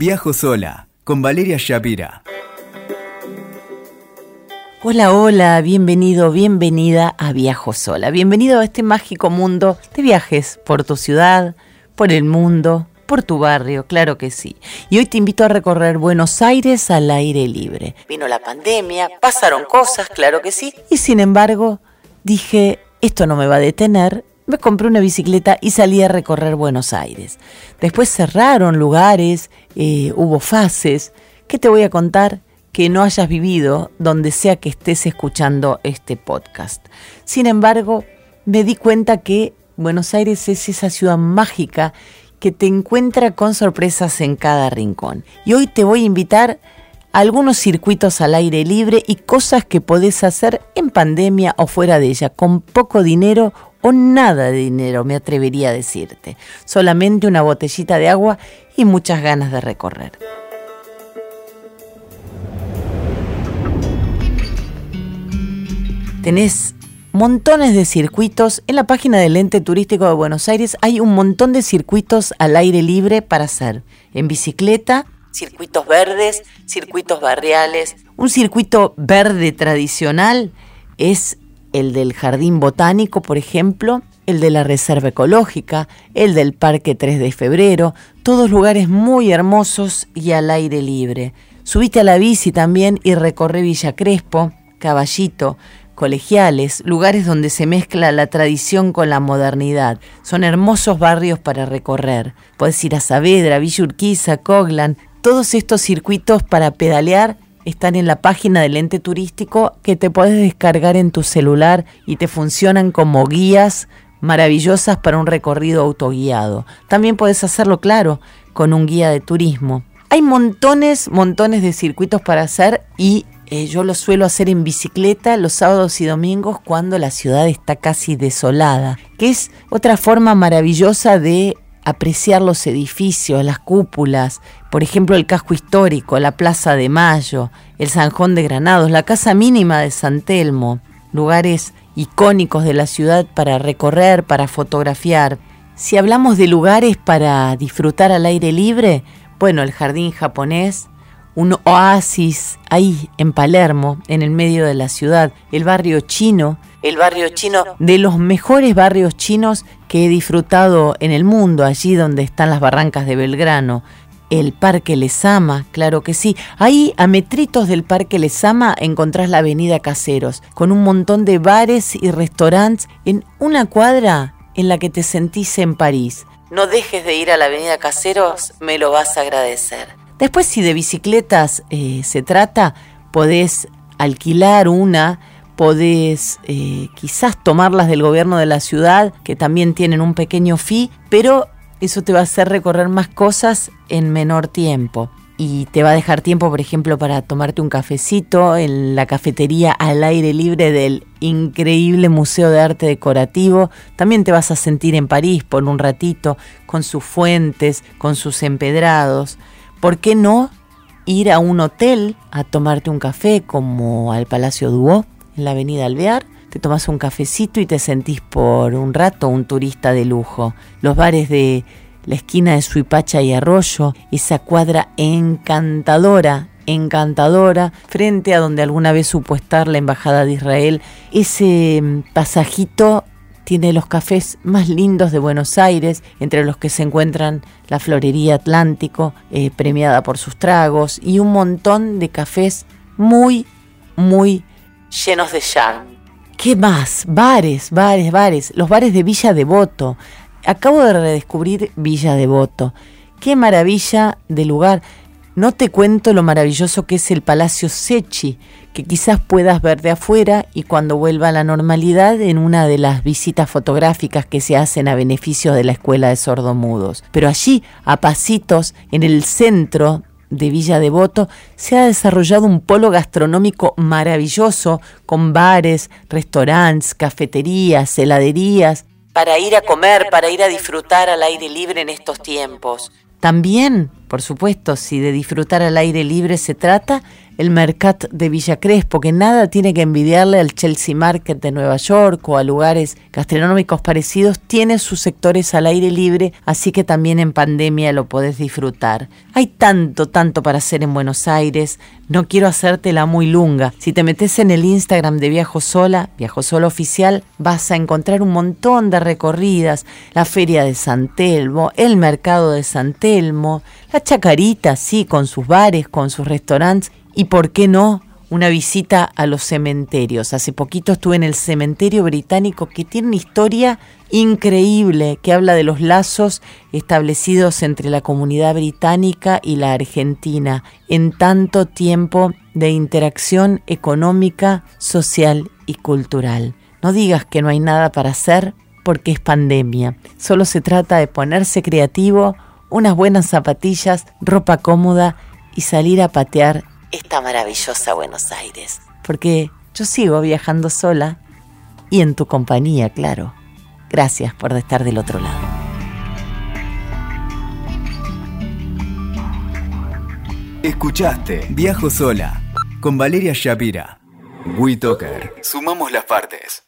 Viajo sola con Valeria Shapira. Hola, hola, bienvenido, bienvenida a Viajo sola. Bienvenido a este mágico mundo de viajes por tu ciudad, por el mundo, por tu barrio, claro que sí. Y hoy te invito a recorrer Buenos Aires al aire libre. Vino la pandemia, pasaron cosas, claro que sí. Y sin embargo, dije, esto no me va a detener me compré una bicicleta y salí a recorrer Buenos Aires. Después cerraron lugares, eh, hubo fases. ¿Qué te voy a contar que no hayas vivido donde sea que estés escuchando este podcast? Sin embargo, me di cuenta que Buenos Aires es esa ciudad mágica que te encuentra con sorpresas en cada rincón. Y hoy te voy a invitar a algunos circuitos al aire libre y cosas que podés hacer en pandemia o fuera de ella, con poco dinero o nada de dinero, me atrevería a decirte. Solamente una botellita de agua y muchas ganas de recorrer. Tenés montones de circuitos. En la página del ente turístico de Buenos Aires hay un montón de circuitos al aire libre para hacer. En bicicleta, circuitos verdes, circuitos barriales. Un circuito verde tradicional es el del Jardín Botánico, por ejemplo, el de la Reserva Ecológica, el del Parque 3 de Febrero, todos lugares muy hermosos y al aire libre. Subiste a la bici también y recorre Villa Crespo, Caballito, colegiales, lugares donde se mezcla la tradición con la modernidad. Son hermosos barrios para recorrer. Puedes ir a Saavedra, Villa Urquiza, Coglan, todos estos circuitos para pedalear están en la página del ente turístico que te puedes descargar en tu celular y te funcionan como guías maravillosas para un recorrido autoguiado. También puedes hacerlo, claro, con un guía de turismo. Hay montones, montones de circuitos para hacer y eh, yo lo suelo hacer en bicicleta los sábados y domingos cuando la ciudad está casi desolada, que es otra forma maravillosa de apreciar los edificios, las cúpulas, por ejemplo el casco histórico, la Plaza de Mayo, el Sanjón de Granados, la Casa Mínima de San Telmo, lugares icónicos de la ciudad para recorrer, para fotografiar. Si hablamos de lugares para disfrutar al aire libre, bueno, el jardín japonés, un oasis ahí en Palermo, en el medio de la ciudad, el barrio chino, el barrio chino de los mejores barrios chinos que he disfrutado en el mundo, allí donde están las barrancas de Belgrano, el Parque Lesama, claro que sí. Ahí, a metritos del Parque Lesama, encontrás la Avenida Caseros, con un montón de bares y restaurantes en una cuadra en la que te sentís en París. No dejes de ir a la Avenida Caseros, me lo vas a agradecer. Después, si de bicicletas eh, se trata, podés alquilar una, podés eh, quizás tomarlas del gobierno de la ciudad, que también tienen un pequeño fee, pero eso te va a hacer recorrer más cosas en menor tiempo. Y te va a dejar tiempo, por ejemplo, para tomarte un cafecito en la cafetería al aire libre del increíble Museo de Arte Decorativo. También te vas a sentir en París por un ratito, con sus fuentes, con sus empedrados. ¿Por qué no ir a un hotel a tomarte un café como al Palacio Duo en la Avenida Alvear? Te tomas un cafecito y te sentís por un rato un turista de lujo. Los bares de la esquina de Suipacha y Arroyo, esa cuadra encantadora, encantadora, frente a donde alguna vez supo estar la Embajada de Israel, ese mm, pasajito tiene los cafés más lindos de Buenos Aires, entre los que se encuentran la Florería Atlántico, eh, premiada por sus tragos, y un montón de cafés muy, muy llenos de charme. ¿Qué más? Bares, bares, bares. Los bares de Villa Devoto. Acabo de redescubrir Villa Devoto. Qué maravilla de lugar. No te cuento lo maravilloso que es el Palacio Sechi, que quizás puedas ver de afuera y cuando vuelva a la normalidad en una de las visitas fotográficas que se hacen a beneficio de la Escuela de Sordomudos. Pero allí, a pasitos, en el centro de Villa Devoto, se ha desarrollado un polo gastronómico maravilloso con bares, restaurantes, cafeterías, heladerías, para ir a comer, para ir a disfrutar al aire libre en estos tiempos. También, por supuesto, si de disfrutar al aire libre se trata, el Mercat de Villa Crespo, que nada tiene que envidiarle al Chelsea Market de Nueva York o a lugares gastronómicos parecidos, tiene sus sectores al aire libre, así que también en pandemia lo podés disfrutar. Hay tanto, tanto para hacer en Buenos Aires, no quiero hacértela muy lunga. Si te metes en el Instagram de Viajo Sola, Viajo Sola Oficial, vas a encontrar un montón de recorridas, la feria de San Telmo, el mercado de San Telmo, la chacarita, sí, con sus bares, con sus restaurantes y, ¿por qué no?, una visita a los cementerios. Hace poquito estuve en el cementerio británico que tiene una historia increíble que habla de los lazos establecidos entre la comunidad británica y la argentina en tanto tiempo de interacción económica, social y cultural. No digas que no hay nada para hacer porque es pandemia. Solo se trata de ponerse creativo, unas buenas zapatillas, ropa cómoda y salir a patear esta maravillosa Buenos Aires. Porque yo sigo viajando sola y en tu compañía, claro. Gracias por estar del otro lado. Escuchaste Viajo Sola con Valeria Shapira. WeToker. Sumamos las partes.